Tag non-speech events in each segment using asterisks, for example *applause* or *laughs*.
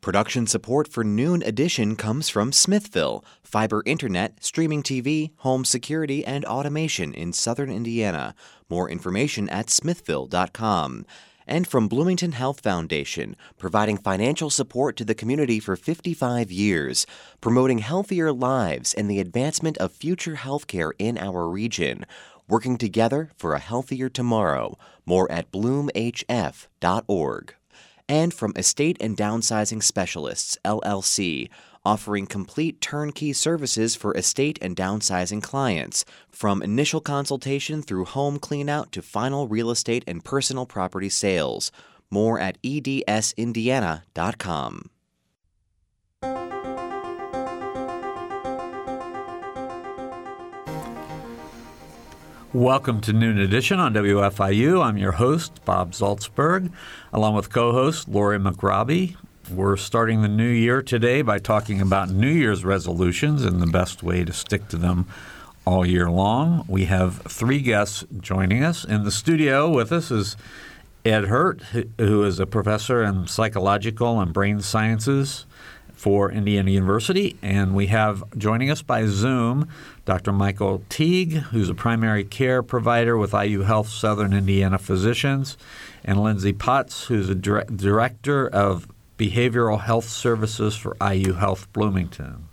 Production support for Noon Edition comes from Smithville, fiber internet, streaming TV, home security, and automation in southern Indiana. More information at smithville.com. And from Bloomington Health Foundation, providing financial support to the community for 55 years, promoting healthier lives and the advancement of future healthcare in our region. Working together for a healthier tomorrow. More at bloomhf.org and from Estate and Downsizing Specialists, LLC, offering complete turnkey services for estate and downsizing clients, from initial consultation through home cleanout to final real estate and personal property sales. More at edsindiana.com. Welcome to Noon Edition on WFIU. I'm your host, Bob Zaltsberg, along with co host Lori McRobbie. We're starting the new year today by talking about New Year's resolutions and the best way to stick to them all year long. We have three guests joining us. In the studio with us is Ed Hirt, who is a professor in psychological and brain sciences for Indiana University. And we have joining us by Zoom Dr. Michael Teague, who's a primary care provider with IU Health Southern Indiana Physicians, and Lindsay Potts, who's a dire- director of behavioral health services for IU Health Bloomington.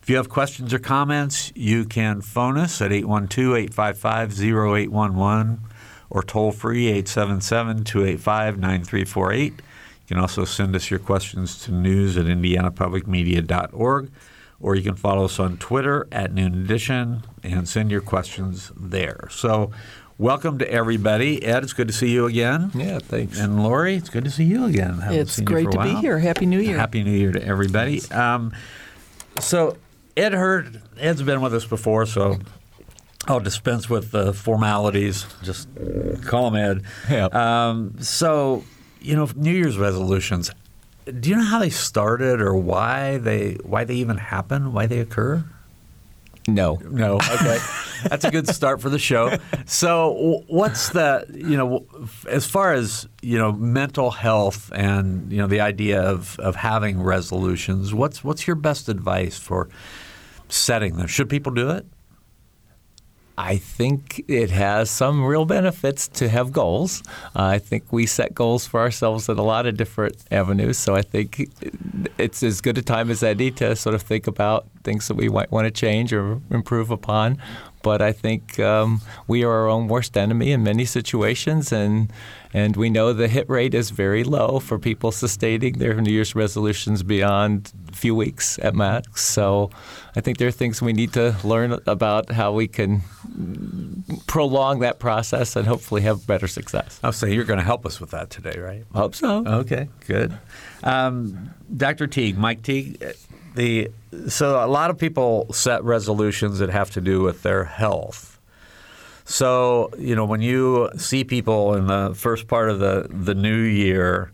If you have questions or comments, you can phone us at 812 855 0811 or toll free 877 285 9348. You can also send us your questions to news at indianapublicmedia.org, or you can follow us on Twitter at Noon Edition and send your questions there. So, welcome to everybody. Ed, it's good to see you again. Yeah, thanks. And Lori, it's good to see you again. Haven't It's seen you great for a to be here. Happy New Year. Happy New Year to everybody. Um, so, Ed Hirt, Ed's been with us before, so I'll dispense with the formalities. Just call him Ed. Yeah. Um, so, you know, New Year's resolutions. Do you know how they started, or why they why they even happen, why they occur? No. No. Okay, that's a good start for the show. So, what's the you know, as far as you know, mental health and you know the idea of of having resolutions. What's what's your best advice for setting them? Should people do it? I think it has some real benefits to have goals. Uh, I think we set goals for ourselves in a lot of different avenues. So I think it's as good a time as any to sort of think about things that we might want to change or improve upon. But I think um, we are our own worst enemy in many situations, and and we know the hit rate is very low for people sustaining their New Year's resolutions beyond a few weeks at max. So I think there are things we need to learn about how we can prolong that process and hopefully have better success. I'll say you're going to help us with that today, right? Hope so. Okay, good. Um, Dr. Teague, Mike Teague, the so a lot of people set resolutions that have to do with their health. So you know when you see people in the first part of the the new year,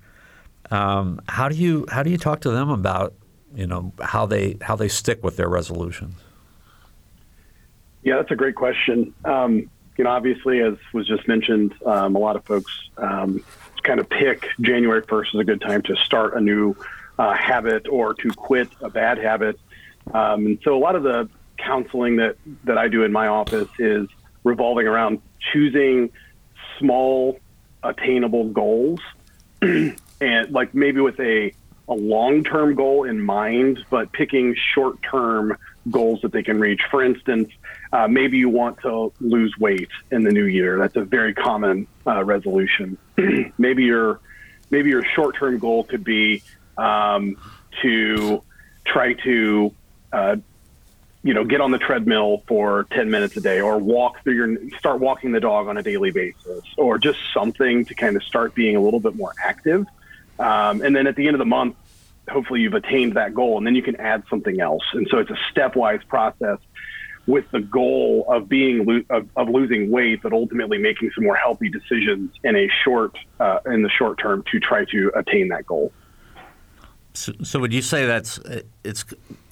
um, how do you how do you talk to them about you know how they how they stick with their resolutions? Yeah, that's a great question. Um, you know, obviously, as was just mentioned, um, a lot of folks um, kind of pick January 1st as a good time to start a new uh, habit or to quit a bad habit. Um, and so, a lot of the counseling that that I do in my office is revolving around choosing small, attainable goals, *clears throat* and like maybe with a a long term goal in mind, but picking short term goals that they can reach. For instance, uh, maybe you want to lose weight in the new year. That's a very common uh, resolution. *clears throat* maybe your maybe your short term goal could be um, to try to uh, you know get on the treadmill for 10 minutes a day or walk through your start walking the dog on a daily basis or just something to kind of start being a little bit more active um, and then at the end of the month hopefully you've attained that goal and then you can add something else and so it's a stepwise process with the goal of being of, of losing weight but ultimately making some more healthy decisions in a short uh, in the short term to try to attain that goal So, so would you say that's it's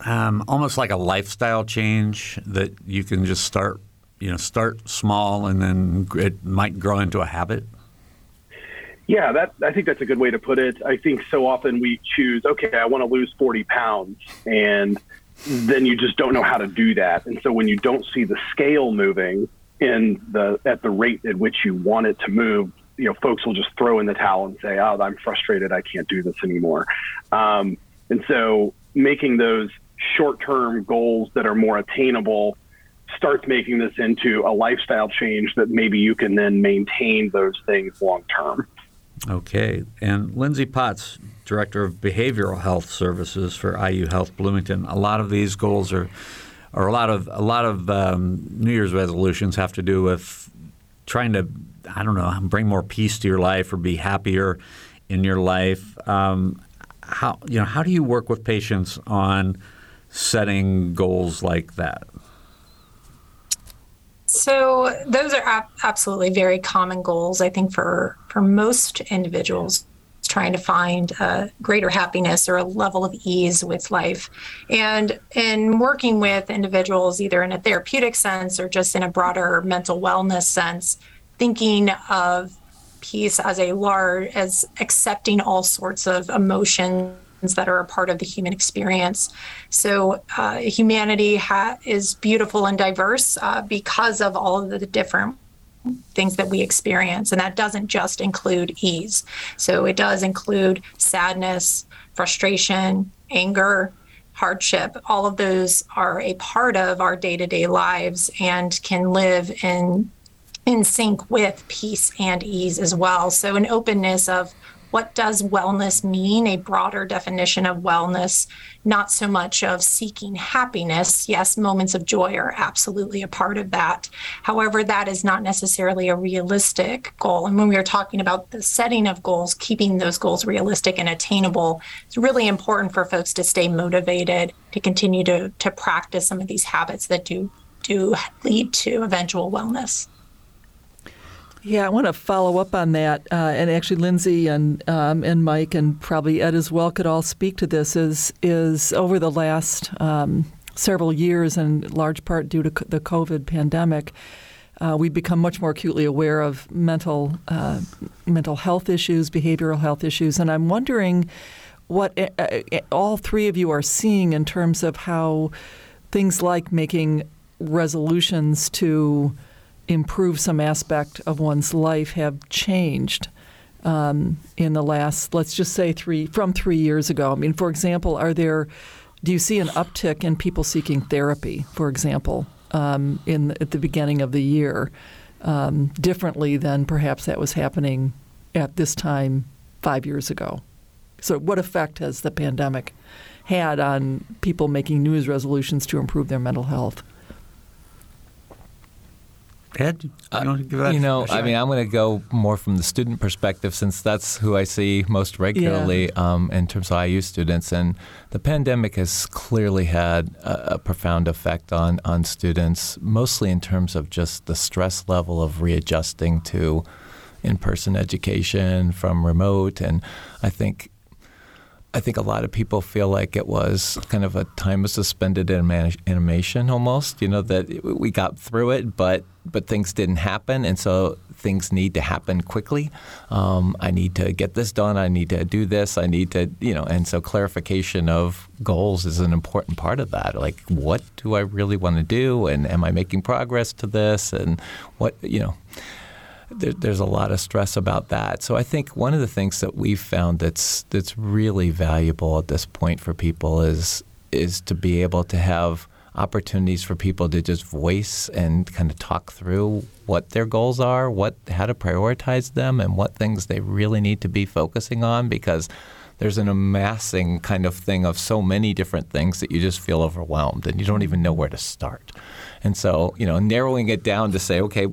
um, almost like a lifestyle change that you can just start, you know, start small and then it might grow into a habit? Yeah, that I think that's a good way to put it. I think so often we choose, okay, I want to lose 40 pounds, and then you just don't know how to do that. And so when you don't see the scale moving in the at the rate at which you want it to move, you know, folks will just throw in the towel and say, "Oh, I'm frustrated. I can't do this anymore." Um, and so making those short-term goals that are more attainable starts making this into a lifestyle change that maybe you can then maintain those things long term. Okay. And Lindsay Potts, Director of Behavioral Health Services for IU Health Bloomington, a lot of these goals are, or a lot of a lot of um, New Year's resolutions have to do with trying to, I don't know, bring more peace to your life or be happier in your life. Um, how you know how do you work with patients on setting goals like that? So those are ab- absolutely very common goals. I think for for most individuals trying to find a greater happiness or a level of ease with life. And in working with individuals, either in a therapeutic sense or just in a broader mental wellness sense, thinking of peace as a large as accepting all sorts of emotions that are a part of the human experience. So uh, humanity ha- is beautiful and diverse uh, because of all of the different things that we experience. And that doesn't just include ease. So it does include sadness, frustration, anger, hardship. All of those are a part of our day to day lives and can live in in sync with peace and ease as well. So an openness of what does wellness mean, a broader definition of wellness, not so much of seeking happiness. Yes, moments of joy are absolutely a part of that. However, that is not necessarily a realistic goal. And when we are talking about the setting of goals, keeping those goals realistic and attainable, it's really important for folks to stay motivated, to continue to, to practice some of these habits that do do lead to eventual wellness. Yeah, I want to follow up on that, uh, and actually, Lindsay and um, and Mike and probably Ed as well could all speak to this. Is is over the last um, several years, and large part due to the COVID pandemic, uh, we've become much more acutely aware of mental uh, mental health issues, behavioral health issues, and I'm wondering what uh, uh, all three of you are seeing in terms of how things like making resolutions to improve some aspect of one's life have changed um, in the last, let's just say three from three years ago? I mean, for example, are there do you see an uptick in people seeking therapy, for example, um, in at the beginning of the year, um, differently than perhaps that was happening at this time five years ago? So, what effect has the pandemic had on people making New Year's resolutions to improve their mental health? Ed, you, uh, you know, I mean, I'm going to go more from the student perspective since that's who I see most regularly yeah. um, in terms of IU students. And the pandemic has clearly had a, a, profound effect on, on students, mostly in terms of just the stress level of readjusting to in person education from remote. And I think I think a lot of people feel like it was kind of a time of suspended animation almost, you know, that we got through it, but but things didn't happen, and so things need to happen quickly. Um, I need to get this done. I need to do this. I need to, you know, and so clarification of goals is an important part of that. Like, what do I really want to do, and am I making progress to this, and what, you know there, there's a lot of stress about that. So I think one of the things that we've found that's that's really valuable at this point for people is is to be able to have opportunities for people to just voice and kind of talk through what their goals are, what how to prioritize them, and what things they really need to be focusing on because there's an amassing kind of thing of so many different things that you just feel overwhelmed and you don't even know where to start. And so, you know, narrowing it down to say, okay,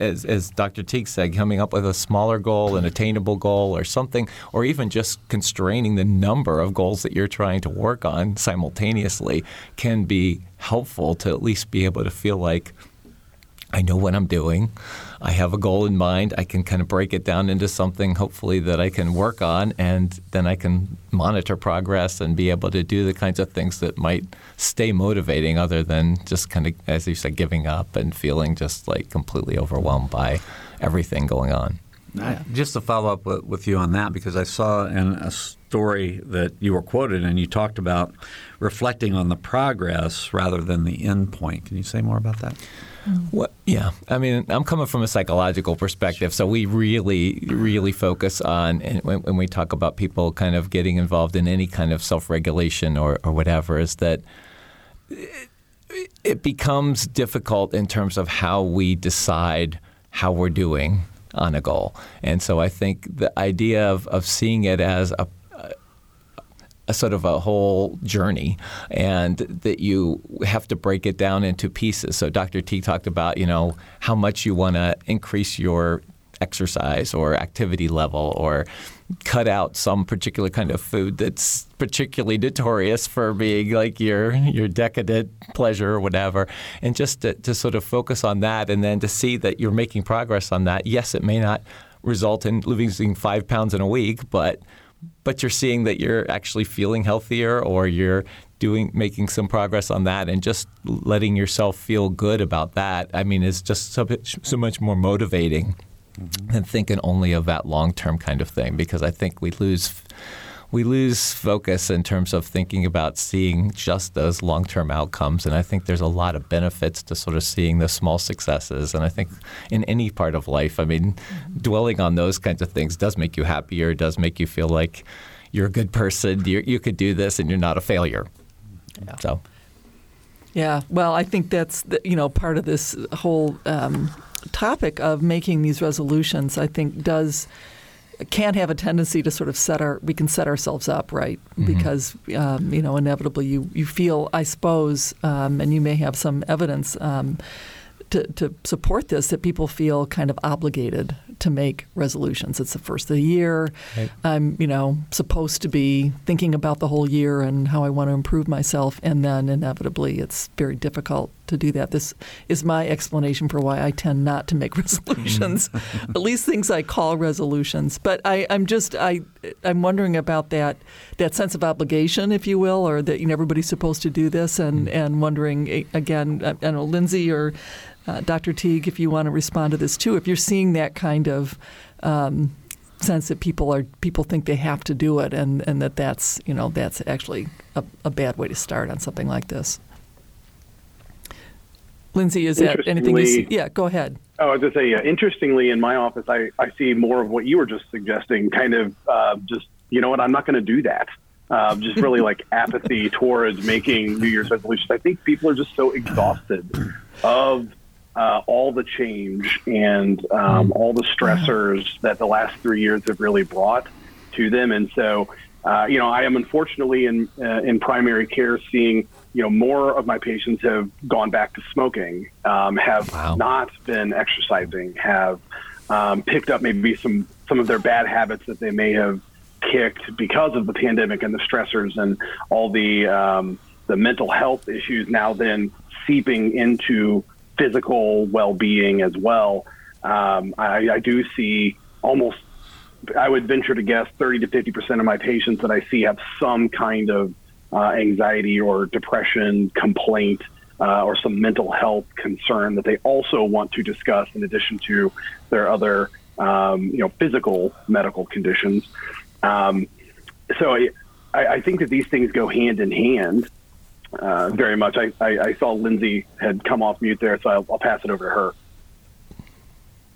as, as Dr. Teague said, coming up with a smaller goal, an attainable goal, or something, or even just constraining the number of goals that you're trying to work on simultaneously can be helpful to at least be able to feel like I know what I'm doing. I have a goal in mind. I can kind of break it down into something, hopefully, that I can work on, and then I can monitor progress and be able to do the kinds of things that might stay motivating other than just kind of, as you said, giving up and feeling just like completely overwhelmed by everything going on. I, just to follow up with, with, you on that, because I saw in a story that you were quoted and you talked about reflecting on the progress rather than the end point. Can you say more about that? Well, yeah, I mean, I'm coming from a psychological perspective, so we really, really focus on when, when we talk about people kind of getting involved in any kind of self-regulation or, or whatever, is that it, it becomes difficult in terms of how we decide how we're doing on a goal. And so I think the idea of, of seeing it as a a sort of a whole journey, and that you have to break it down into pieces. So Dr. T talked about you know how much you want to increase your exercise or activity level or cut out some particular kind of food that's particularly notorious for being like your your decadent pleasure or whatever. And just to, to sort of focus on that and then to see that you're making progress on that yes it may not result in losing five pounds in a week but but you're seeing that you're actually feeling healthier or you're doing making some progress on that and just letting yourself feel good about that i mean is just so, so much more motivating mm-hmm. and thinking only of that long term kind of thing because I think we lose we lose focus in terms of thinking about seeing just those long term outcomes. And I think there's a lot of benefits to sort of seeing the small successes. And I think in any part of life, I mean, dwelling on those kinds of things does make you happier, does make you feel like you're a good person, you you could do this, and you're not a failure. Yeah. So. Yeah, well, I think that's the, you know part of this whole um, topic of making these resolutions, I think, does can have a tendency to sort of set our we can set ourselves up right mm-hmm. because um, you know inevitably you you feel I suppose um, and you may have some evidence um, to, to support this that people feel kind of obligated to make resolutions. It's the first of the year. Right. I'm, you know, supposed to be thinking about the whole year and how I want to improve myself, and then inevitably it's very difficult to do that. This is my explanation for why I tend not to make *laughs* resolutions, at least things I call resolutions. But I, am just I I'm wondering about that that sense of obligation, if you will, or that you know, everybody's supposed to do this, and mm. and wondering again, I, I don't know, Lindsay or uh, Dr. Teague, if you want to respond to this too, if you're seeing that kind of um, sense that people are people think they have to do it, and, and that that's you know that's actually a, a bad way to start on something like this. Lindsay, is that anything you see? Yeah, go ahead. Oh, I was going to say, yeah, interestingly, in my office, I, I see more of what you were just suggesting, kind of uh, just, you know what, I'm not going to do that. Uh, just really like *laughs* apathy towards making New Year's resolutions. I think people are just so exhausted of uh, all the change and um, all the stressors that the last three years have really brought to them. And so, uh, you know, I am unfortunately in uh, in primary care seeing you know more of my patients have gone back to smoking, um, have wow. not been exercising, have um, picked up maybe some some of their bad habits that they may have kicked because of the pandemic and the stressors and all the um, the mental health issues now then seeping into physical well-being as well. Um, I, I do see almost, I would venture to guess, 30 to 50 percent of my patients that I see have some kind of uh, anxiety or depression complaint uh, or some mental health concern that they also want to discuss in addition to their other, um, you know, physical medical conditions. Um, so I, I think that these things go hand in hand uh, very much. I, I, I, saw Lindsay had come off mute there, so I'll, I'll pass it over to her.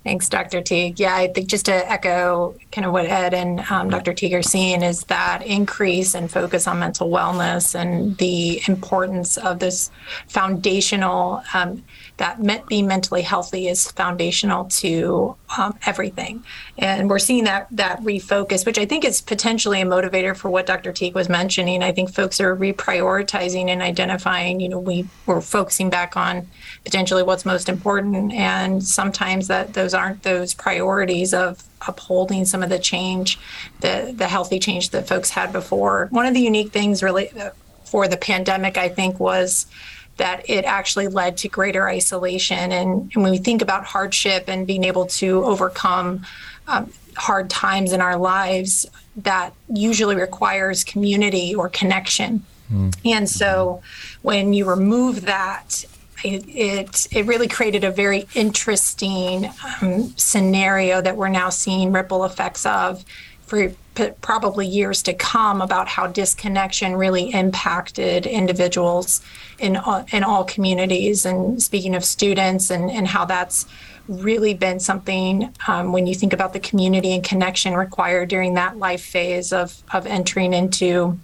Thanks, Dr. Teague. Yeah, I think just to echo kind of what Ed and um, Dr. Teague are seeing is that increase and focus on mental wellness and the importance of this foundational um, that me- being mentally healthy is foundational to um, everything. And we're seeing that that refocus, which I think is potentially a motivator for what Dr. Teague was mentioning. I think folks are reprioritizing and identifying. You know, we we're focusing back on potentially what's most important, and sometimes that those aren't those priorities of upholding some of the change, the the healthy change that folks had before. One of the unique things really uh, for the pandemic, I think, was that it actually led to greater isolation. And, and when we think about hardship and being able to overcome um, hard times in our lives, that usually requires community or connection. Mm. And so when you remove that, it it really created a very interesting um, scenario that we're now seeing ripple effects of for probably years to come about how disconnection really impacted individuals in all, in all communities. And speaking of students and, and how that's really been something um, when you think about the community and connection required during that life phase of, of entering into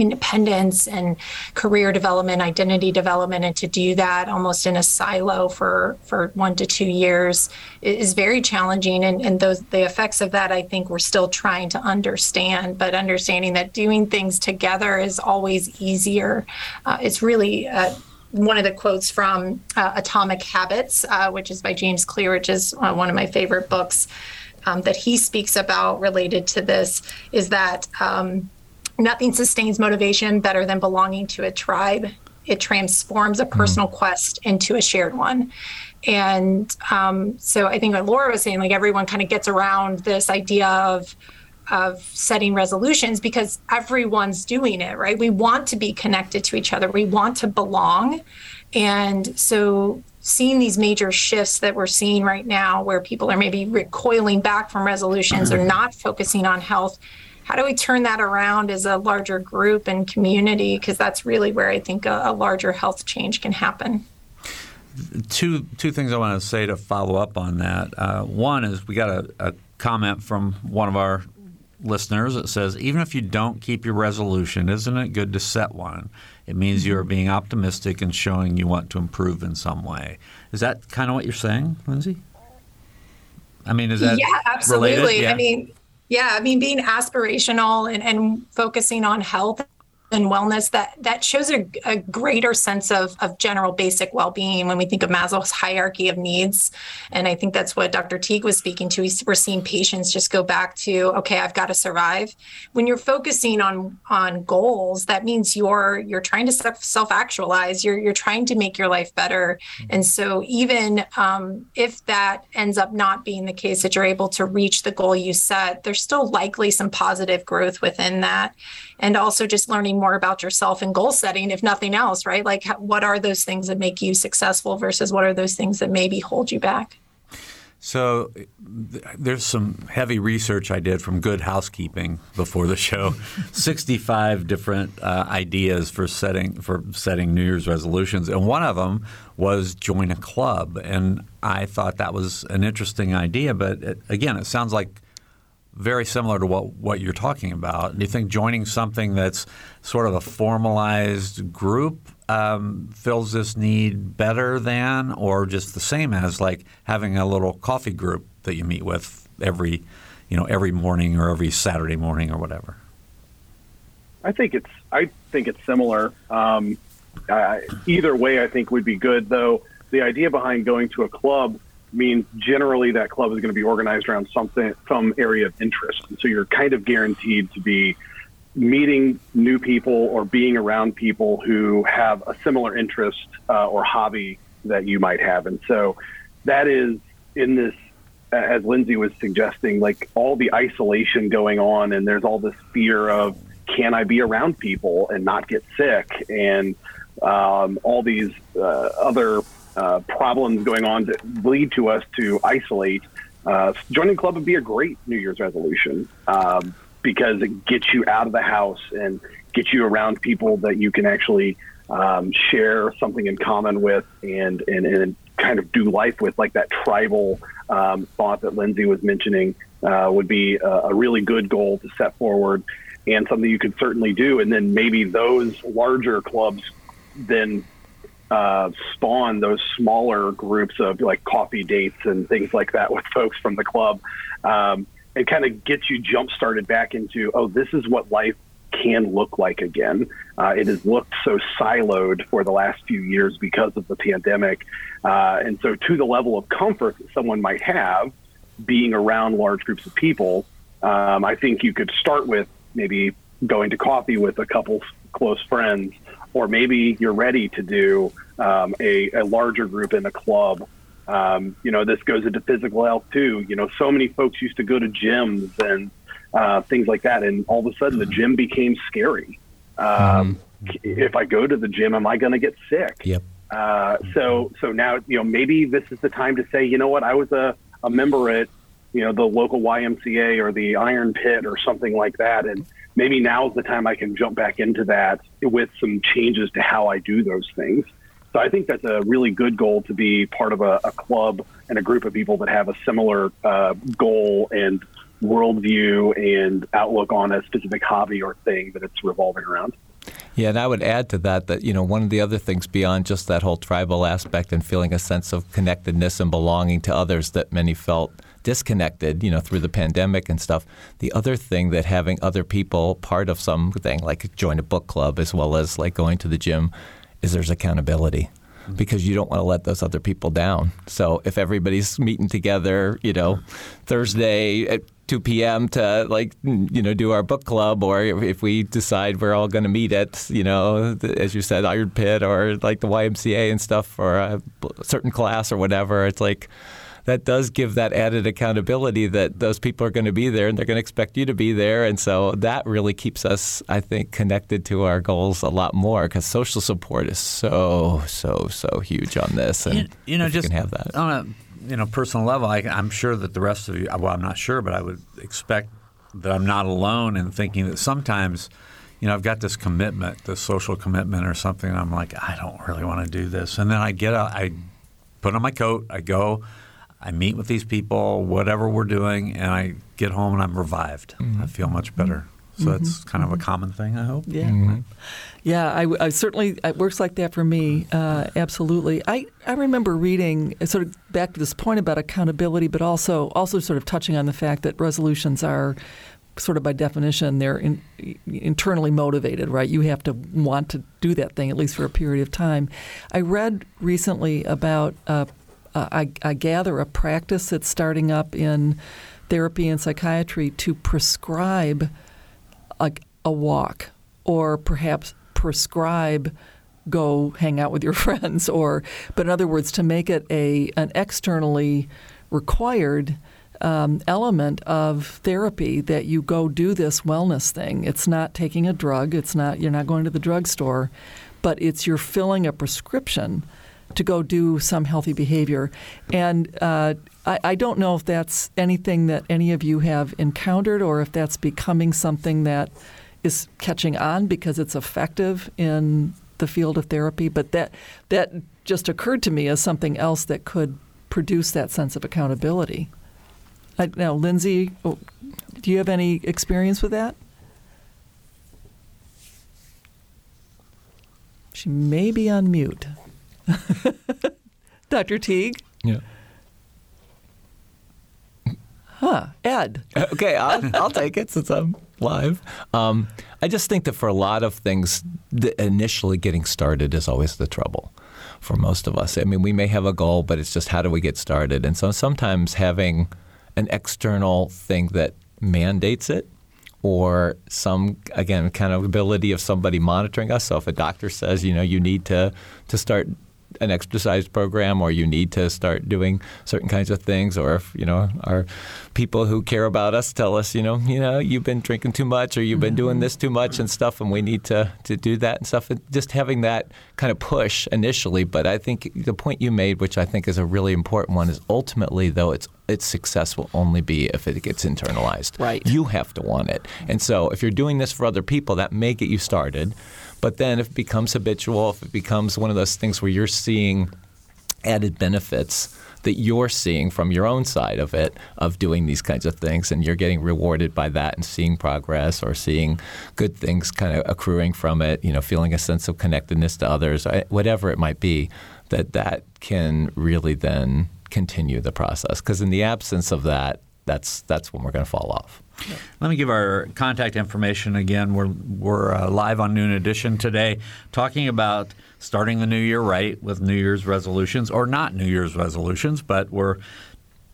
independence and career development, identity development, and to do that almost in a silo for for one to two years is very challenging. And, and those the effects of that, I think, we're still trying to understand. But understanding that doing things together is always easier. Uh, it's really uh, one of the quotes from uh, Atomic Habits, uh, which is by James Clear, which is uh, one of my favorite books. Um, that he speaks about related to this is that um, Nothing sustains motivation better than belonging to a tribe. It transforms a personal mm. quest into a shared one. And um, so I think what Laura was saying, like everyone kind of gets around this idea of of setting resolutions because everyone's doing it, right? We want to be connected to each other. We want to belong. And so seeing these major shifts that we're seeing right now where people are maybe recoiling back from resolutions or not focusing on health how do we turn that around as a larger group and community? Because that's really where I think a, a larger health change can happen two two things I want to say to follow up on that. Uh, one is we got a, a, comment from one of our listeners that says even if you don't keep your resolution, isn't it good to set one? It means you're being optimistic and showing you want to improve in some way. Is that kind of what you're saying, Lindsay? I mean, is that yeah, absolutely. Yeah. I mean, yeah, I mean, being aspirational and, and focusing on health and wellness that that shows a, a, greater sense of, of general basic well-being when we think of maslow's hierarchy of needs. And i think that's what dr teague was speaking to. We're seeing patients just go back to okay i've got to survive. When you're focusing on on goals that means you're you're trying to self-actualize. You're you're trying to make your life better. Mm-hmm. and so even um, if that ends up not being the case that you're able to reach the goal you set there's still likely some positive growth within that and also just learning more about yourself and goal setting, if nothing else, right? Like, what are those things that make you successful versus what are those things that maybe hold you back? So there's some heavy research I did from Good Housekeeping before the show. *laughs* 65 different uh, ideas for setting for setting New Year's resolutions, and one of them was join a club. And I thought that was an interesting idea, but it, again, it sounds like very similar to what, what you're talking about. Do you think joining something that's sort of a formalized group um, fills this need better than, or just the same as like having a little coffee group that you meet with every, you know, every morning or every Saturday morning or whatever? I think it's I think it's similar. Um, either way, I think would be good. Though the idea behind going to a club means generally that club is going to be organized around something, some area of interest. And so you're kind of guaranteed to be meeting new people or being around people who have a similar interest uh, or hobby that you might have. And so that is in this, as Lindsay was suggesting, like all the isolation going on, and there's all this fear of can I be around people and not get sick, and um, all these uh, other uh, problems going on that lead to us to isolate, uh, joining club would be a great New Year's resolution um, because it gets you out of the house and gets you around people that you can actually um, share something in common with and, and, and kind of do life with, like that tribal um, thought that Lindsay was mentioning uh, would be a, a really good goal to set forward and something you could certainly do. And then maybe those larger clubs then uh, spawn those smaller groups of like coffee dates and things like that with folks from the club, um, and kind of get you jump started back into oh, this is what life can look like again. Uh, it has looked so siloed for the last few years because of the pandemic, uh, and so to the level of comfort that someone might have being around large groups of people, um, I think you could start with maybe going to coffee with a couple close friends or maybe you're ready to do um, a, a, larger group in a club. Um, you know, this goes into physical health too. You know, so many folks used to go to gyms and uh, things like that, and all of a sudden the mm-hmm. gym became scary. Um, mm-hmm. If I go to the gym, am I going to get sick? Yep. Uh, so so now you know maybe this is the time to say you know what I was a, a member at you know the local YMCA or the Iron Pit or something like that, and maybe now is the time I can jump back into that with some changes to how I do those things. So I think that's a really good goal to be part of a, a club and a group of people that have a similar uh, goal and worldview and outlook on a specific hobby or thing that it's revolving around. Yeah, and I would add to that that you know one of the other things beyond just that whole tribal aspect and feeling a sense of connectedness and belonging to others that many felt disconnected, you know, through the pandemic and stuff. The other thing that having other people part of something like join a book club as well as like going to the gym is there's accountability mm-hmm. because you don't want to let those other people down. So if everybody's meeting together, you know, Thursday at 2 p.m. to like you know do our book club, or if we decide we're all going to meet at you know as you said Iron Pit or like the YMCA and stuff for a certain class or whatever, it's like that does give that added accountability that those people are going to be there and they're going to expect you to be there. And so that really keeps us, I think, connected to our goals a lot more because social support is so, so, so huge on this. And you, you know, just you have that. on a you know personal level, I, I'm sure that the rest of you, well, I'm not sure, but I would expect that I'm not alone in thinking that sometimes you know, I've got this commitment, this social commitment or something. And I'm like, I don't really want to do this. And then I get out, I put on my coat, I go, I meet with these people, whatever we're doing, and I get home and I'm revived. Mm-hmm. I feel much better. So mm-hmm. it's kind of a common thing, I hope. Yeah, mm-hmm. yeah. I, I, certainly it works like that for me. Uh, absolutely. I, I remember reading uh, sort of back to this point about accountability, but also also sort of touching on the fact that resolutions are sort of by definition they're in, internally motivated, right? You have to want to do that thing at least for a period of time. I read recently about. Uh, uh, I, I gather a practice that's starting up in therapy and psychiatry to prescribe like a walk or perhaps prescribe go hang out with your *laughs* friends or but in other words to make it a an externally required um, element of therapy that you go do this wellness thing. It's not taking a drug. It's not you're not going to the drugstore but it's you're filling a prescription to go do some healthy behavior. And uh, I, I, don't know if that's anything that any of you have encountered or if that's becoming something that is catching on because it's effective in the field of therapy. But that that just occurred to me as something else that could produce that sense of accountability. I, now, Lindsay, oh, do you have any experience with that? She may be on mute. *laughs* Dr. Teague? Yeah. Huh, Ed. Okay, I'll, I'll take it since I'm live. Um, I just think that for a lot of things, initially getting started is always the trouble for most of us. I mean, we may have a goal, but it's just how do we get started? And so sometimes having an external thing that mandates it or some again kind of ability of somebody monitoring us. So if a doctor says, you know, you need to to start an exercise program or you need to start doing certain kinds of things or if you know our people who care about us tell us you know you know you've been drinking too much or you've been doing mm-hmm. this too much and stuff and we need to to do that and stuff and just having that kind of push initially but I think the point you made which I think is a really important one is ultimately though it's its success will only be if it gets internalized. Right. You have to want it. And so if you're doing this for other people, that may get you started. But then if it becomes habitual, if it becomes one of those things where you're seeing added benefits that you're seeing from your own side of it of doing these kinds of things and you're getting rewarded by that and seeing progress or seeing good things kind of accruing from it you know feeling a sense of connectedness to others whatever it might be that that can really then continue the process. Because in the absence of that that's that's when we're going to fall off let me give our contact information again. We're, we're uh, live on Noon Edition today talking about starting the new year right with New Year's resolutions, or not New Year's resolutions, but we're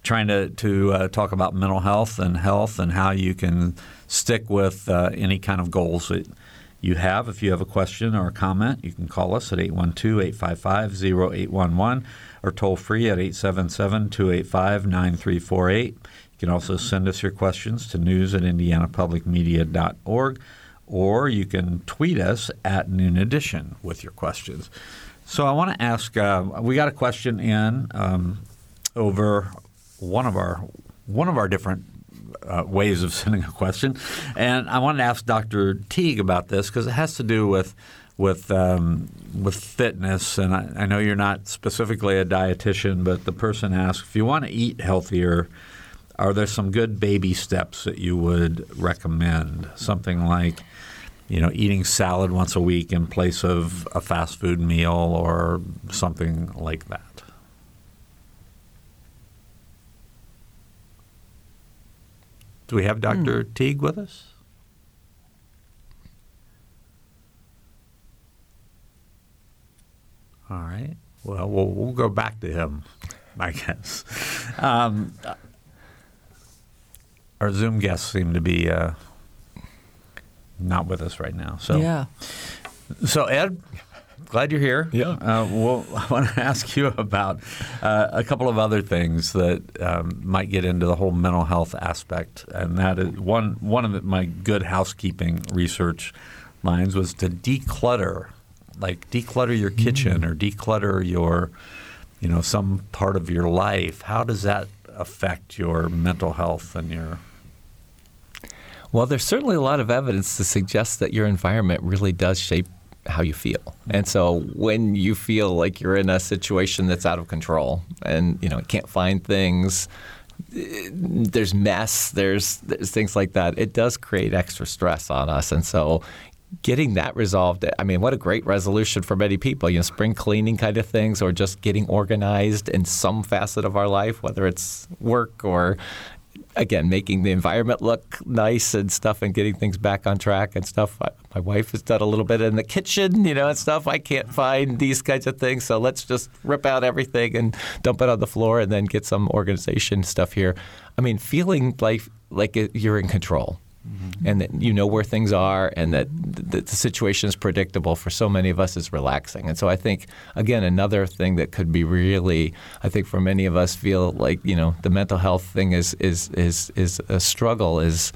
trying to, to uh, talk about mental health and health and how you can stick with uh, any kind of goals that you have. If you have a question or a comment, you can call us at 812 855 0811 or toll free at 877 285 9348. You can also send us your questions to news at indianapublicmedia.org, or you can tweet us at Noon Edition with your questions. So I want to ask. Uh, we got a question in um, over one of our one of our different uh, ways of *laughs* sending a question, and I wanted to ask Dr. Teague about this because it has to do with with um, with fitness. And I, I know you're not specifically a dietitian, but the person asked if you want to eat healthier. Are there some good baby steps that you would recommend? Something like you know, eating salad once a week in place of a fast food meal or something like that. Do we have Dr. Mm. Teague with us? All right. Well, we'll, we'll go back to him, I guess. Um, our Zoom guests seem to be uh, not with us right now. So yeah. So Ed, glad you're here. Yeah. Uh, well, *laughs* I want to ask you about uh, a couple of other things that um, might get into the whole mental health aspect, and that is one one of the, my good housekeeping research lines was to declutter, like declutter your kitchen mm. or declutter your, you know, some part of your life. How does that affect your mental health and your well, there's certainly a lot of evidence to suggest that your environment really does shape how you feel. And so when you feel like you're in a situation that's out of control and you know can't find things, eh, there's mess, there's, there's things like that. It does create extra stress on us, and so getting that resolved i mean what a great resolution for many people you know spring cleaning kind of things or just getting organized in some facet of our life whether it's work or again, making the environment look nice and stuff and getting things back on track and stuff. My wife has done a little bit in the kitchen, you know, and stuff. I can't find these kinds of things. So let's just rip out everything and dump it on the floor and then get some organization stuff here. I mean, feeling like like you're in control mm-hmm. and that you know where things are and that the, the, situation is predictable for so many of us is relaxing. And so I think, again, another thing that could be really, I think for many of us feel like, you know, the mental health thing is, is, is, is a struggle is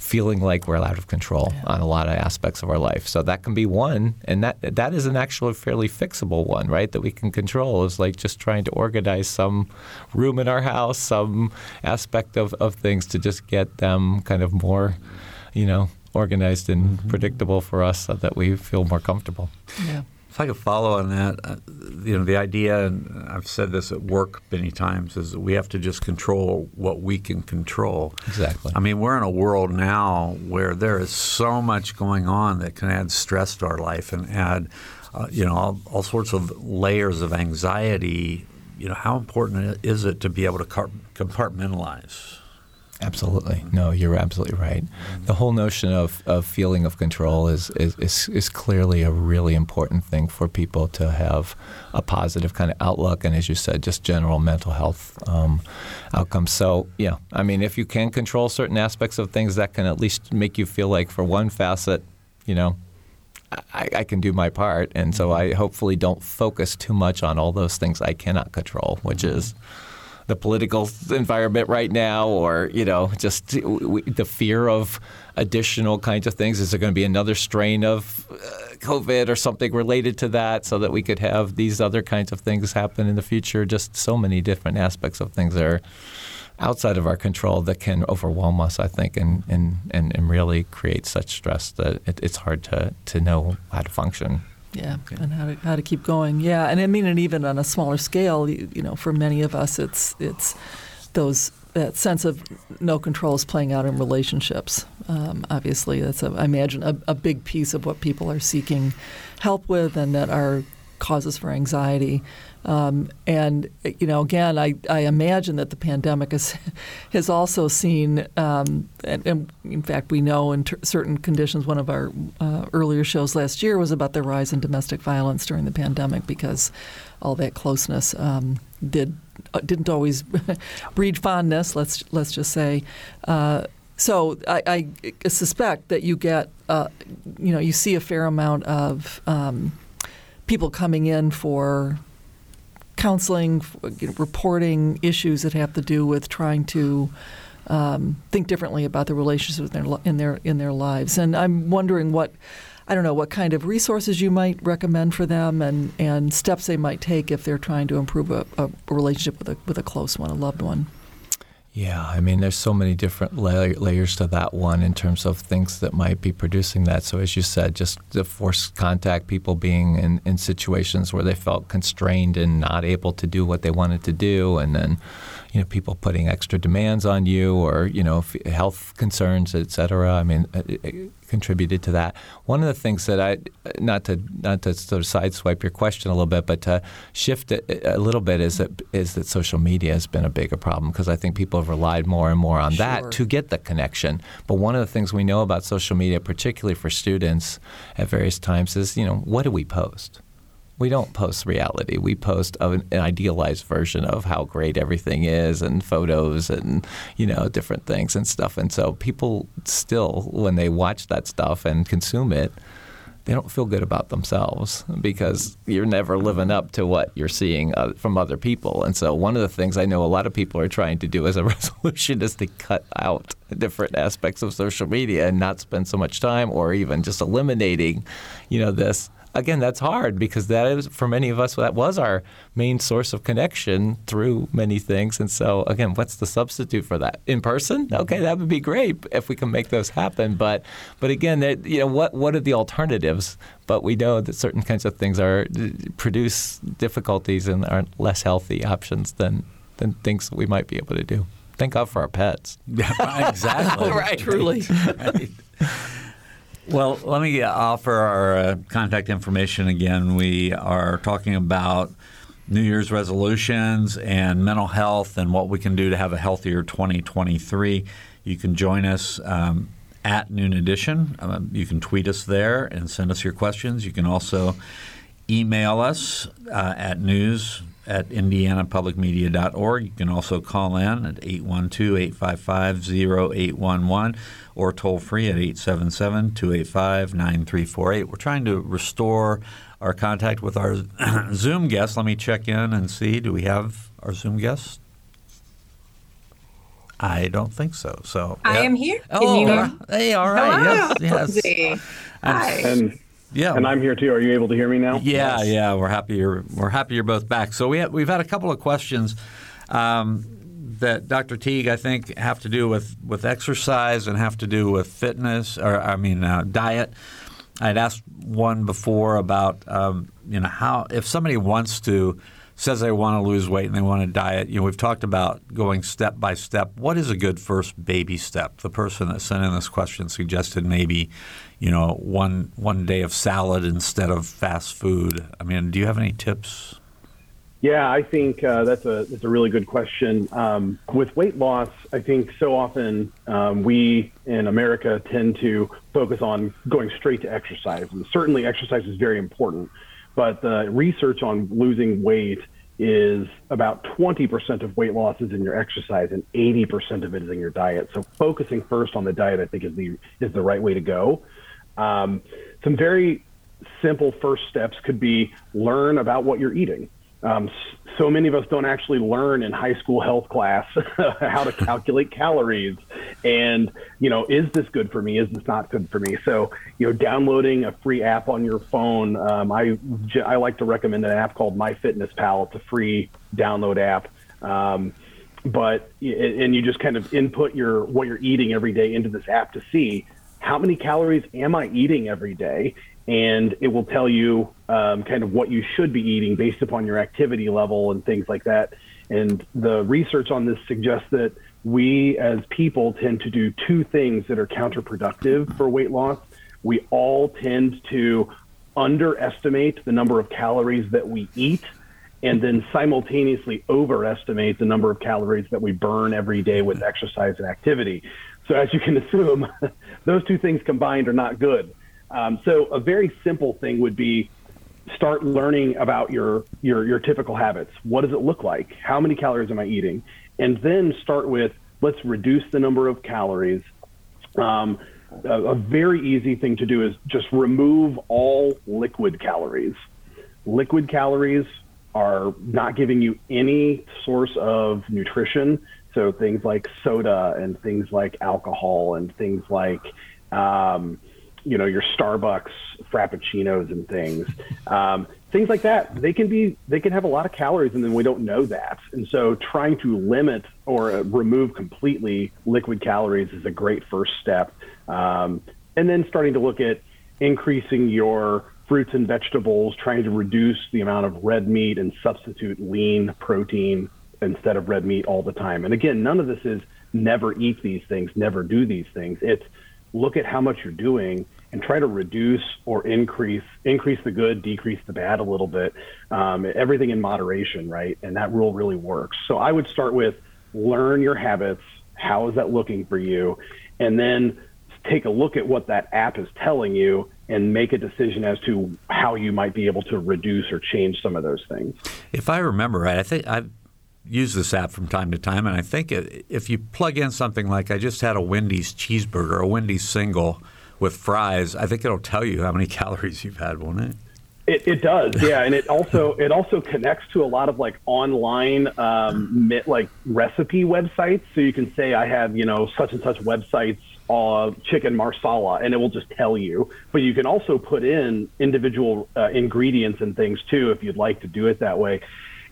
feeling like we're out of control yeah. on a lot of aspects of our life. So that can be one, and that that is an actual fairly fixable one, right? That we can control is like just trying to organize some room in our house, some aspect of, of things to just get them kind of more, you know, organized and mm-hmm. predictable for us so that we feel more comfortable. Yeah. If I could follow on that, uh, you know, the idea, and I've said this at work many times, is that we have to just control what we can control. Exactly. I mean, we're in a world now where there is so much going on that can add stress to our life and add, uh, you know, all, all sorts of layers of anxiety. You know, how important is it to be able to compartmentalize? Absolutely. No, you're absolutely right. The whole notion of, of feeling of control is, is, is, is, clearly a really important thing for people to have a positive kind of outlook and, as you said, just general mental health um, outcomes. So, yeah, I mean, if you can control certain aspects of things, that can at least make you feel like, for one facet, you know, I, I, can do my part. And so I hopefully don't focus too much on all those things I cannot control, which is the political environment right now, or you know, just the fear of additional kinds of things. Is there going to be another strain of uh, COVID or something related to that, so that we could have these other kinds of things happen in the future? Just so many different aspects of things are outside of our control that can overwhelm us, I think, and, and, and, and really create such stress that it, it's hard to, to know how to function. Yeah, okay. and how to how to keep going. Yeah, and I mean, and even on a smaller scale, you, you know, for many of us, it's it's those that sense of no control is playing out in relationships. Um, obviously, that's a, I imagine a, a big piece of what people are seeking help with, and that are causes for anxiety. Um, and you know, again, I, I imagine that the pandemic has *laughs* has also seen, um, and, and, in fact, we know in ter- certain conditions. One of our uh, earlier shows last year was about the rise in domestic violence during the pandemic because all that closeness um, did uh, didn't always *laughs* breed fondness. Let's let's just say. Uh, so I, I, suspect that you get, uh, you know, you see a fair amount of um, people coming in for counseling, you know, reporting issues that have to do with trying to um, think differently about the relationships in their in their in their lives. And I'm wondering what. I don't know what kind of resources you might recommend for them and, and steps they might take if they're trying to improve a, a relationship with a, with a close one, a loved one. Yeah, I mean, there's so many different layers to that one in terms of things that might be producing that. So, as you said, just the forced contact, people being in, in situations where they felt constrained and not able to do what they wanted to do, and then you know people putting extra demands on you or you know health concerns, et cetera. I mean, it, it contributed to that. One of the things that I not to not to sort of sideswipe your question a little bit, but to shift it a little bit is that is that social media has been a bigger problem because I think people have relied more and more on sure. that to get the connection. But one of the things we know about social media, particularly for students at various times, is you know what do we post? We don't post reality. We post an, idealized version of how great everything is and photos and you know different things and stuff. And so people still, when they watch that stuff and consume it, they don't feel good about themselves because you're never living up to what you're seeing uh, from other people. And so one of the things I know a lot of people are trying to do as a *laughs* resolution is to cut out different aspects of social media and not spend so much time or even just eliminating, you know, this again, that's hard because that is for many of us that was our main source of connection through many things. And so, again, what's the substitute for that? In person? Okay, that would be great if we can make those happen. But, but again, you know, what what are the alternatives? But we know that certain kinds of things are produce difficulties and are less healthy options than than things we might be able to do. Thank God for our pets. *laughs* Yeah, exactly. *laughs* right. Truly. *laughs* right. Well, let me offer our uh, contact information again. We are talking about New Year's resolutions and mental health and what we can do to have a healthier 2023. You can join us um, at Noon Edition. Um, you can tweet us there and send us your questions. You can also email us uh, at news at indianapublicmedia.org. You can also call in at 812 855 0811 or toll free at 877 285 9348. We're trying to restore our contact with our *clears throat* Zoom guests. Let me check in and see. Do we have our Zoom guests? I don't think so. So I am here. Can oh, you hey, all right. Hello. Yes, yes. Hi. And yeah, and I'm here too. Are you able to hear me now? Yeah, yes. yeah. We're happy you're we're happy you're both back. So we have, we've had a couple of questions. Um, that Dr. Teague, I think, have to do with, with exercise and have to do with fitness, or I mean, uh, diet. I'd asked one before about um, you know how if somebody wants to says they want to lose weight and they want to diet. You know, we've talked about going step by step. What is a good first baby step? The person that sent in this question suggested maybe, you know, one one day of salad instead of fast food. I mean, do you have any tips? Yeah, I think uh, that's a that's a really good question. Um, with weight loss, I think so often um, we in America tend to focus on going straight to exercise, and certainly exercise is very important. But the research on losing weight is about 20% of weight loss is in your exercise, and 80% of it is in your diet. So focusing first on the diet, I think, is the is the right way to go. Um, some very simple first steps could be learn about what you're eating. Um, so many of us don't actually learn in high school health class *laughs* how to calculate calories and you know is this good for me? Is this not good for me? So you know downloading a free app on your phone um, I, I like to recommend an app called myfitnesspal. It's a free download app. Um, but and you just kind of input your what you're eating every day into this app to see how many calories am I eating every day and it will tell you um, kind of what you should be eating based upon your activity level and things like that. And the research on this suggests that we as people tend to do two things that are counterproductive for weight loss. We all tend to underestimate the number of calories that we eat and then simultaneously overestimate the number of calories that we burn every day with exercise and activity. So, as you can *laughs* assume, those two things combined are not good. Um, so a very simple thing would be start learning about your, your your typical habits. What does it look like? How many calories am I eating? And then start with let's reduce the number of calories. Um, a, a very easy thing to do is just remove all liquid calories. Liquid calories are not giving you any source of nutrition. So things like soda and things like alcohol and things like um, you know your Starbucks frappuccinos and things. *laughs* Um, things like that. They can be they can have a lot of calories and then we don't know that. And so trying to limit or remove completely liquid calories is a great first step. Um, and then starting to look at increasing your fruits and vegetables trying to reduce the amount of red meat and substitute lean protein instead of red meat all the time and again none of this is never eat these things never do these things it's look at how much you're doing and try to reduce or increase increase the good, decrease the bad a little bit. Um, everything in moderation, right? And that rule really works. So I would start with learn your habits. How is that looking for you? And then take a look at what that app is telling you and make a decision as to how you might be able to reduce or change some of those things. If I remember right, I think I've used this app from time to time, and I think if you plug in something like I just had a Wendy's cheeseburger, a Wendy's single with fries, I think it'll tell you how many *laughs* calories you've had, won't it? It, it does, yeah, and it also *laughs* it also connects to a lot of like online um, like recipe websites. So you can say I have you know such and such websites uh, chicken marsala, and it will just tell you. But you can also put in individual uh, ingredients and things too if you'd like to do it that way.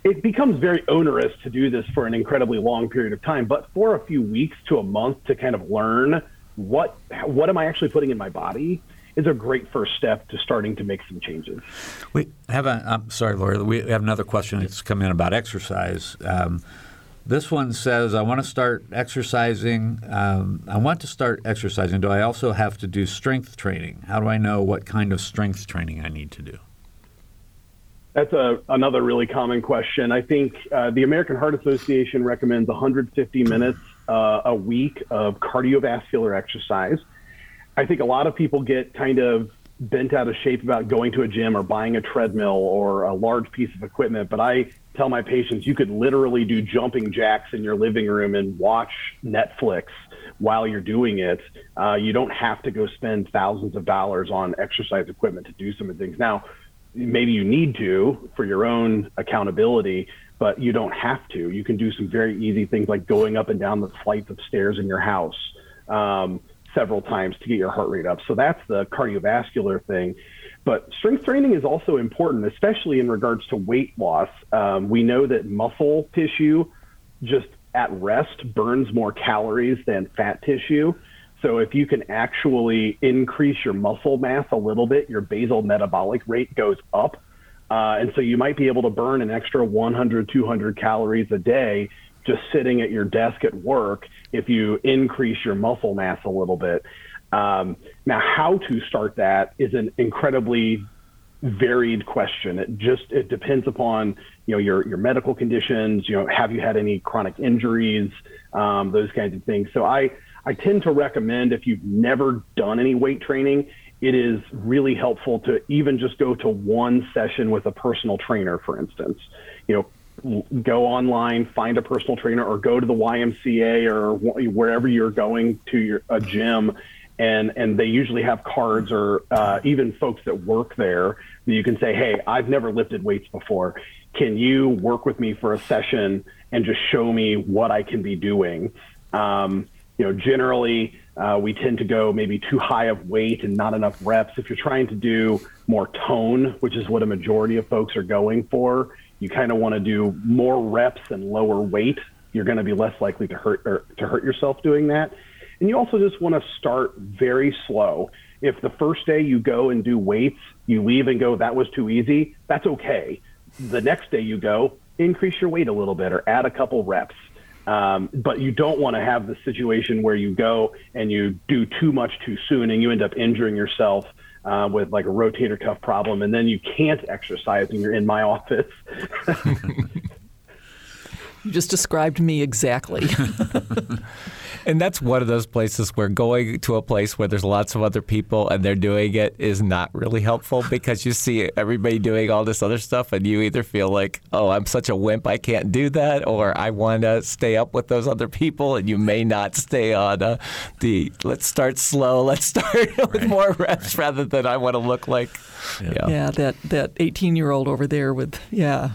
It becomes very onerous to do this for an incredibly long period of time, but for a few weeks to a month to kind of learn what what am I actually putting in my body is a great first step to starting to make some changes. We have a. I'm sorry, Laura. We have another question that's come in about exercise. Um, this one says, "I want to start exercising. Um, I want to start exercising. Do I also have to do strength training? How do I know what kind of strength training I need to do?" That's a, another really common question. I think uh, the American Heart Association recommends 150 minutes uh, a week of cardiovascular exercise. I think a lot of people get kind of bent out of shape about going to a gym or buying a treadmill or a large piece of equipment. But I tell my patients you could literally do jumping jacks in your living room and watch Netflix while you're doing it. Uh, you don't have to go spend thousands of dollars on exercise equipment to do some of the things. Now, maybe you need to for your own accountability, but you don't have to. You can do some very easy things like going up and down the flights of stairs in your house um, several times to get your heart rate up. So that's the cardiovascular thing. But strength training is also important, especially in regards to weight loss. Um, we know that muscle tissue just at rest burns more calories than fat tissue. So if you can actually increase your muscle mass a little bit, your basal metabolic rate goes up uh, and so you might be able to burn an extra 100, 200 calories a day just sitting at your desk at work if you increase your muscle mass a little bit. Um, now, how to start that is an incredibly varied question. It just it depends upon you know your your medical conditions. You know, have you had any chronic injuries? Um, those kinds of things. So I I tend to recommend if you've never done any weight training, it is really helpful to even just go to one session with a personal trainer, for instance. You know, go online, find a personal trainer, or go to the YMCA or wherever you're going to your, a gym, and and they usually have cards or uh, even folks that work there that you can say, hey, I've never lifted weights before. Can you work with me for a session and just show me what I can be doing? Um, you know, generally uh, we tend to go maybe too high of weight and not enough reps. If you're trying to do more tone, which is what a majority of folks are going for, you kind of want to do more reps and lower weight. You're going to be less likely to hurt or to hurt yourself doing that. And you also just want to start very slow. If the first day you go and do weights, you leave and go, that was too easy, that's okay. The next day you go, increase your weight a little bit or add a couple reps. Um, but you don't want to have the situation where you go and you do too much too soon and you end up injuring yourself uh, with like a rotator cuff problem, and then you can't exercise and you're in my office. *laughs* *laughs* you just described me exactly. *laughs* And that's one of those places where going to a place where there's lots of other people and they're doing it is not really helpful because you see everybody doing all this other stuff and you either feel like, oh, I'm such a wimp, I can't do that, or I want to stay up with those other people, and you may not stay on uh, the let's start slow, let's *laughs* start with right. more reps right. rather than I want to look like. Yeah, yeah that, that 18 year old over there with, yeah.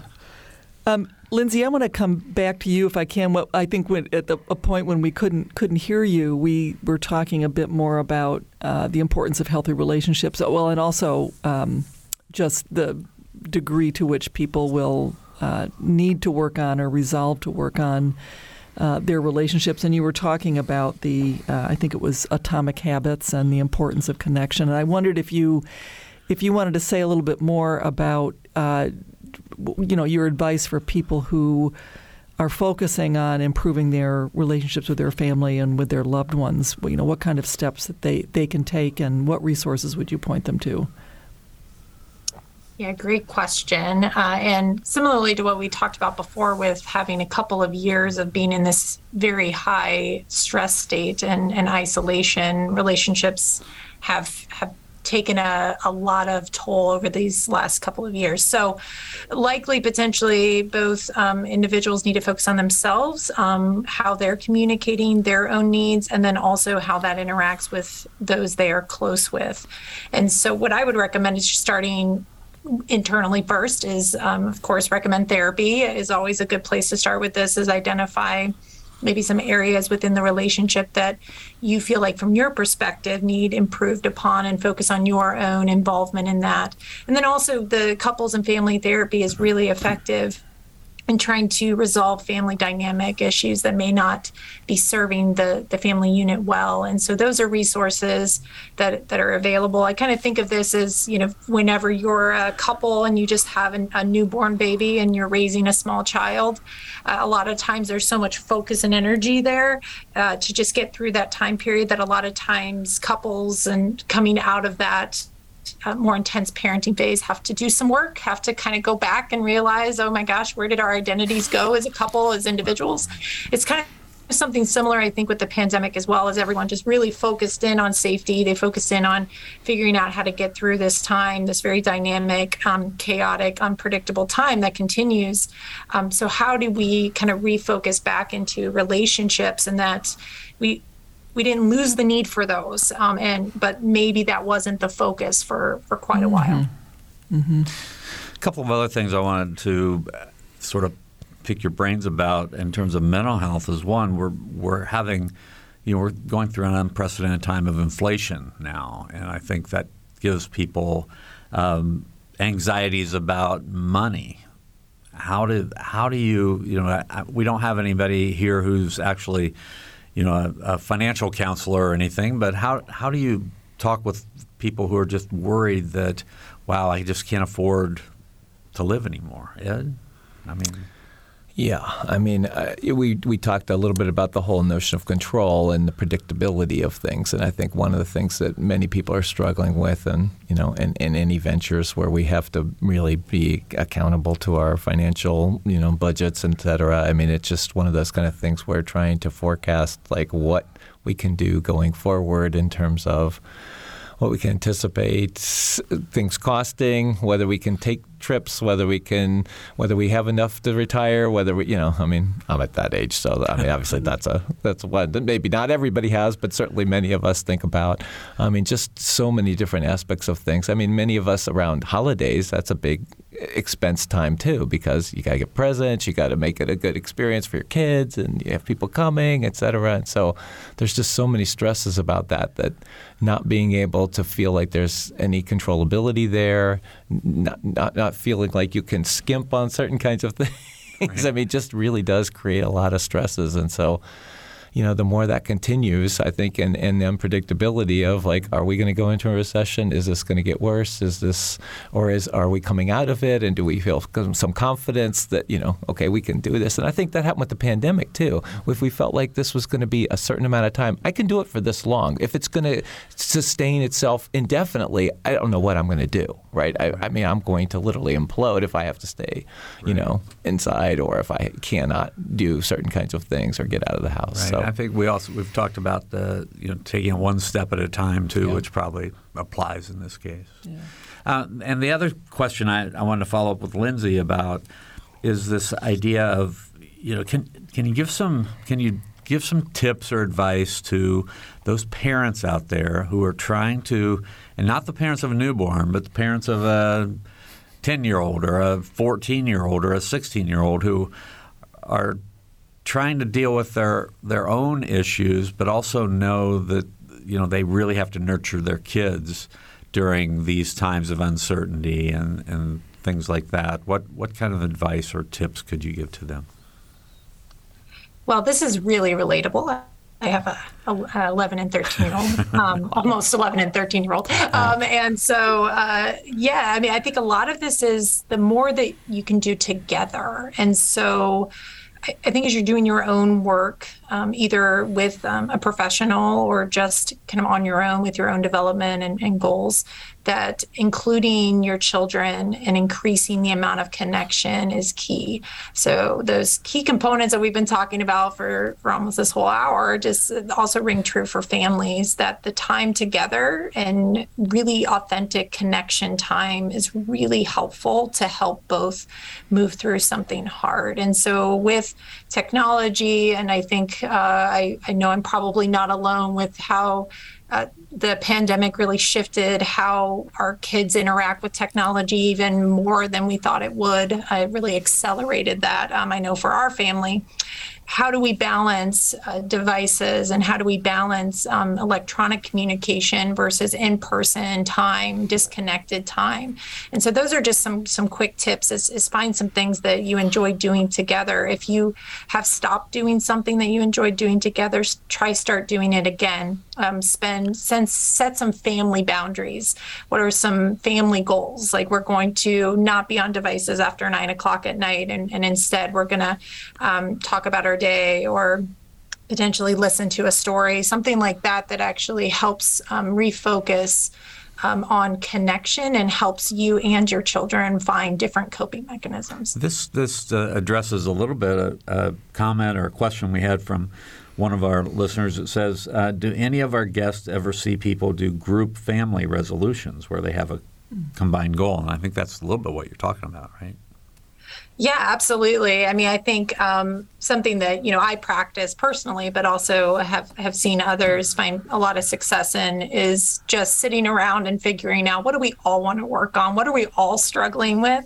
Um, Lindsay, I want to come back to you if I can. What I think when, at the, a point when we couldn't couldn't hear you, we were talking a bit more about uh, the importance of healthy relationships. Well, and also um, just the degree to which people will uh, need to work on or resolve to work on uh, their relationships. And you were talking about the, uh, I think it was atomic habits and the importance of connection. And I wondered if you, if you wanted to say a little bit more about uh, you know, your advice for people who are focusing on improving their relationships with their family and with their loved ones, you know, what kind of steps that they, they can take and what resources would you point them to? Yeah, great question. Uh, and similarly to what we talked about before, with having a couple of years of being in this very high stress state and, and isolation, relationships have have taken a, a lot of toll over these last couple of years. So, likely, potentially, both um, individuals need to focus on themselves, um, how they're communicating their own needs, and then also how that interacts with those they are close with. And so, what I would recommend is starting internally first is um, of course recommend therapy is always a good place to start with this is identify maybe some areas within the relationship that you feel like from your perspective need improved upon and focus on your own involvement in that. And then also the couples and family therapy is really effective and trying to resolve family dynamic issues that may not be serving the, the family unit well. And so those are resources that, that are available. I kind of think of this as, you know, whenever you're a couple and you just have an, a newborn baby and you're raising a small child, uh, a lot of times there's so much focus and energy there uh, to just get through that time period that a lot of times couples and coming out of that uh, more intense parenting phase have to do some work, have to kind of go back and realize, oh my gosh, where did our identities go as a couple, as individuals? It's kind of something similar, I think, with the pandemic as well, as everyone just really focused in on safety. They focused in on figuring out how to get through this time, this very dynamic, um, chaotic, unpredictable time that continues. Um, so, how do we kind of refocus back into relationships and that we we didn't lose the need for those, um, and but maybe that wasn't the focus for for quite a mm-hmm. while. Mm-hmm. A couple of other things I wanted to uh, sort of pick your brains about in terms of mental health is one we're we're having you know we're going through an unprecedented time of inflation now, and I think that gives people um, anxieties about money. How do how do you you know I, we don't have anybody here who's actually you know, a, a financial counselor or anything, but how how do you talk with people who are just worried that, wow, I just can't afford to live anymore? Ed, I mean. Yeah, I mean, uh, we we talked a little bit about the whole notion of control and the predictability of things, and I think one of the things that many people are struggling with, and you know, in, in any ventures where we have to really be accountable to our financial, you know, budgets, et cetera. I mean, it's just one of those kind of things where trying to forecast like what we can do going forward in terms of what we can anticipate things costing, whether we can take trips, whether we can, whether we have enough to retire, whether we, you know, I mean, I'm at that age, so I mean, obviously *laughs* that's a that's one that maybe not everybody has, but certainly many of us think about. I mean, just so many different aspects of things. I mean, many of us around holidays, that's a big expense time too because you got to get presents, you got to make it a good experience for your kids, and you have people coming, et cetera. And so there's just so many stresses about that that not being able to feel like there's any controllability there, not, not, not feeling like you can skimp on certain kinds of *laughs* things. Right. I mean, just really does create a lot of stresses. And so you know, the more that continues, I think, and, and the unpredictability of like, are we going to go into a recession? Is this going to get worse? Is this, or is, are we coming out of it? And do we feel some confidence that, you know, okay, we can do this? And I think that happened with the pandemic too. If we felt like this was going to be a certain amount of time, I can do it for this long. If it's going to sustain itself indefinitely, I don't know what I'm going to do, right? I, I, mean, I'm going to literally implode if I have to stay, you know, inside or if I cannot do certain kinds of things or get out of the house. Right. So I think we also we've talked about the you know taking it one step at a time too, yeah. which probably applies in this case. Yeah. Uh, and the other question I, I wanted to follow up with Lindsay about is this idea of you know can can you give some can you give some tips or advice to those parents out there who are trying to and not the parents of a newborn but the parents of a 10 year old or a 14 year old or a 16 year old who are trying to deal with their their own issues, but also know that you know they really have to nurture their kids during these times of uncertainty and, and things like that. What what kind of advice or tips could you give to them? Well, this is really relatable. I have a, a 11 and 13 year old, *laughs* um, almost 11 and 13 year old. Um, and so, uh, yeah, I mean, I think a lot of this is the more that you can do together. And so, I think as you're doing your own work, um, either with um, a professional or just kind of on your own with your own development and, and, goals, that including your children and increasing the amount of connection is key. So those key components that we've been talking about for, for almost this whole hour just also ring true for families that the time together and really authentic connection time is really helpful to help both move through something hard. And so with technology, and I think uh, I, I know I'm probably not alone with how uh, the pandemic really shifted how our kids interact with technology even more than we thought it would. It really accelerated that. Um, I know for our family how do we balance uh, devices and how do we balance um, electronic communication versus in-person time disconnected time? And so those are just some some quick tips is, is find some things that you enjoy doing together. If you have stopped doing something that you enjoyed doing together try start doing it again. Um, spend send, set some family boundaries. What are some family goals? Like we're going to not be on devices after nine o'clock at night and, and instead we're going to um, talk about our day or potentially listen to a story, something like that, that actually helps um, refocus um, on connection and helps you and your children find different coping mechanisms. This this uh, addresses a little bit a, a, comment or a question we had from one of our listeners. It says, uh, "Do any of our guests ever see people do group family resolutions where they have a combined goal?" And I think that's a little bit what you're talking about, right? Yeah, absolutely. I mean, I think um, something that you know I practice personally, but also have have seen others find a lot of success in is just sitting around and figuring out what do we all want to work on, what are we all struggling with,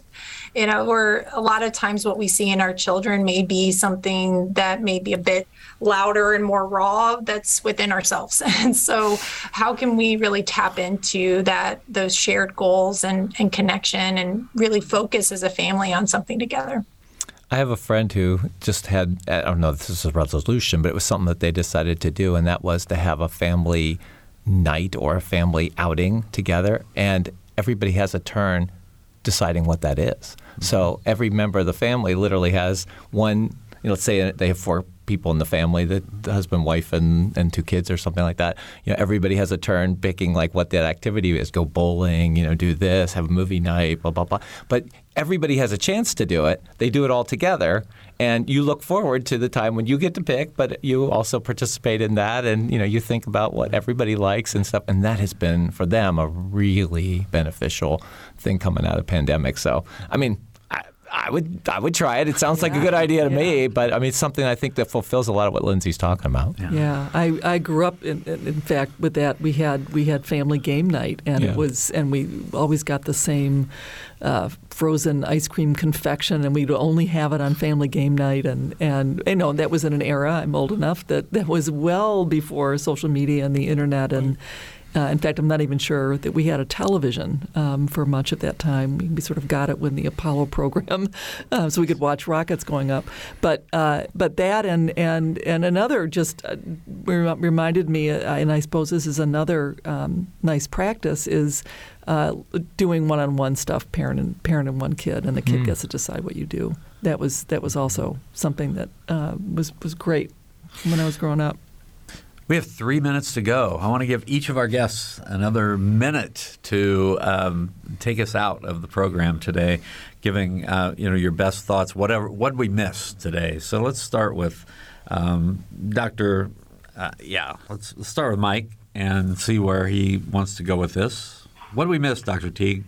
you know, where a lot of times what we see in our children may be something that may be a bit louder and more raw that's within ourselves. *laughs* And so how can we really tap into that those shared goals and, and connection and really focus as a family on something together? I have a friend who just had, I don't know if this is a resolution, but it was something that they decided to do, and that was to have a family night or a family outing together. And everybody has a turn deciding what that is. So every member of the family literally has one, you know, let's say they have four people in the family, the, the, husband, wife, and, and two kids or something like that. You know, everybody has a turn picking like what that activity is. Go bowling, you know, do this, have a movie night, blah blah blah. But everybody has a chance to do it. They do it all together, and you look forward to the time when you get to pick, but you also participate in that, and you know, you think about what everybody likes and stuff, and that has been for them a really beneficial thing coming out of pandemic. So, I mean, I would I would try it. It sounds yeah, like a good idea to yeah. me, but I mean it's something I think that fulfills a lot of what Lindsay's talking about. Yeah, yeah I, I grew up in, in fact with that we had we had family game night and it was and we always got the same uh, frozen ice cream confection and we'd only have it on family game night and and you know that was in an era I'm old enough that that was well before social media and the internet and. Uh, in fact, I'm not even sure that we had a television um, for much of that time. We, we, sort of got it when the Apollo *laughs* program, uh, so we could watch rockets going up. But uh, but that and and and another just uh, reminded me, uh, and I suppose this is another um, nice practice is. Uh, doing one-on-one stuff, parent and parent and one kid, and the kid mm. gets to decide what you do. That was that was also something that was was great when I was growing up. We have three minutes to go. I want to give each of our guests another minute to um, take us out of the program today, giving uh, you know your best thoughts. Whatever what we missed today. So let's start with um, Dr. Uh, yeah, let's, let's start with Mike and see where he wants to go with this. What did we miss, Dr. Teague?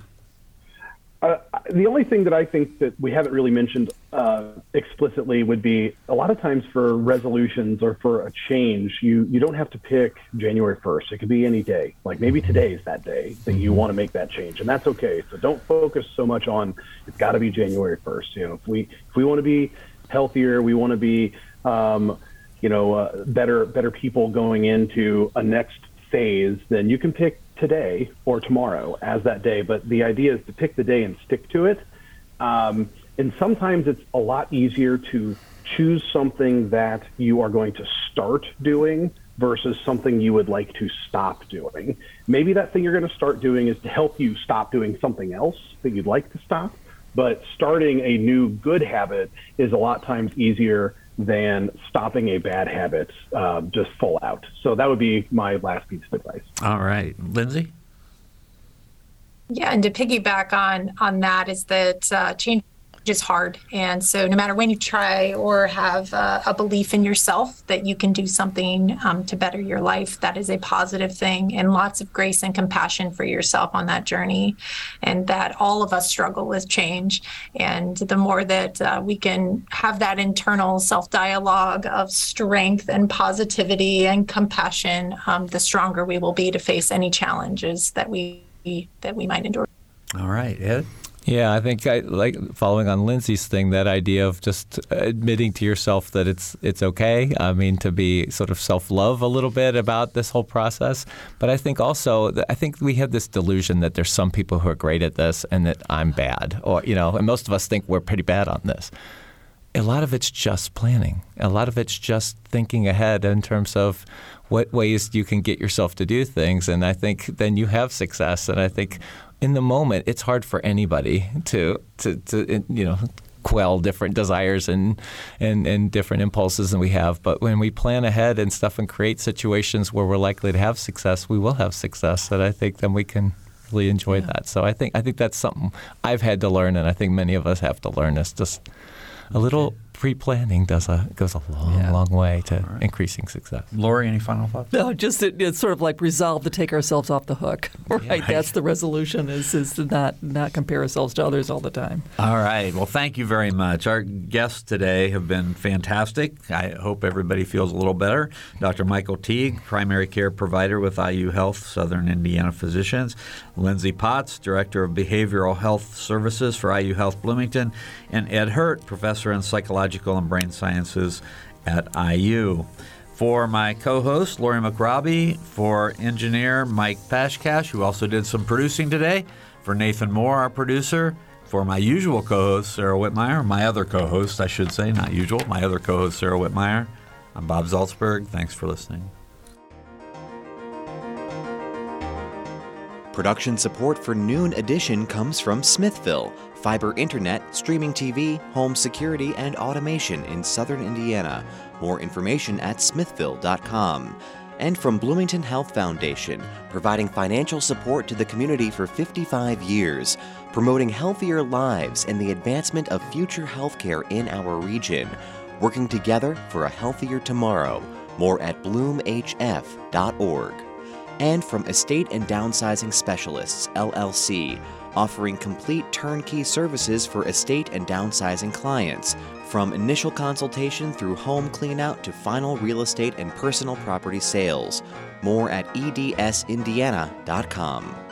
Uh, the only thing that I think that we haven't really mentioned uh, explicitly would be a lot of times for resolutions or for a change, you you don't have to pick January 1st. It could be any day. Like maybe today is that day that you want to make that change, and that's okay. So don't focus so much on it's got to be January 1st. You know, if we if we want to be healthier, we want to be um, you know uh, better better people going into a next phase, then you can pick today or tomorrow as that day. But the idea is to pick the day and stick to it. Um, and sometimes it's a lot easier to choose something that you are going to start doing versus something you would like to stop doing. Maybe that thing you're going to start doing is to help you stop doing something else that you'd like to stop. But starting a new good habit is a lot times easier than stopping a bad habit uh, just full out. So that would be my last piece of advice. All right, Lindsay. Yeah, and to piggyback on on that is that uh, change is hard. And so, no matter when you try or have uh, a belief in yourself that you can do something um, to better your life, that is a positive thing. And lots of grace and compassion for yourself on that journey. And that all of us struggle with change. And the more that uh, we can have that internal self dialogue of strength and positivity and compassion, um, the stronger we will be to face any challenges that we that we might endure. All right, Ed. Yeah, I think I like following on Lindsay's thing that idea of just admitting to yourself that it's it's okay. I mean, to be sort of self love a little bit about this whole process. But I think also I think we have this delusion that there's some people who are great at this and that I'm bad, or you know, and most of us think we're pretty bad on this. A lot of it's just planning. A lot of it's just thinking ahead in terms of what ways you can get yourself to do things. And I think then you have success. And I think in the moment, it's hard for anybody to to, to you know quell different desires and, and and different impulses than we have. But when we plan ahead and stuff and create situations where we're likely to have success, we will have success. And I think then we can really enjoy yeah. that. So I think I think that's something I've had to learn, and I think many of us have to learn. Is just a little pre-planning does a goes a long, yeah. long way to right. increasing success. Lori, any final thoughts? No, just it, it's sort of like resolve to take ourselves off the hook. *laughs* Right, yeah. that's the resolution is is to not not compare ourselves to others all the time. All right. Well, thank you very much. Our guests today have been fantastic. I hope everybody feels a little better. Dr. Michael Teague, primary care provider with IU Health, Southern Indiana Physicians. Lindsay Potts, director of behavioral health services for IU Health Bloomington, and Ed Hirt, professor in psychology and Brain Sciences at IU. For my co host, Lori McRobbie, for engineer Mike Pashkash, who also did some producing today, for Nathan Moore, our producer, for my usual co host, Sarah Wittmeyer, my other co host, I should say, not usual, my other co host, Sarah Wittmeyer, I'm Bob Zaltsberg. Thanks for listening. Production support for Noon Edition comes from Smithville fiber internet, streaming TV, home security, and automation in southern Indiana. More information at smithville.com. And from Bloomington Health Foundation, providing financial support to the community for 55 years, promoting healthier lives and the advancement of future healthcare in our region, working together for a healthier tomorrow. More at bloomhf.org. And from Estate and Downsizing Specialists, LLC, offering complete turnkey services for estate and downsizing clients, from initial consultation through home cleanout to final real estate and personal property sales. More at edsindiana.com.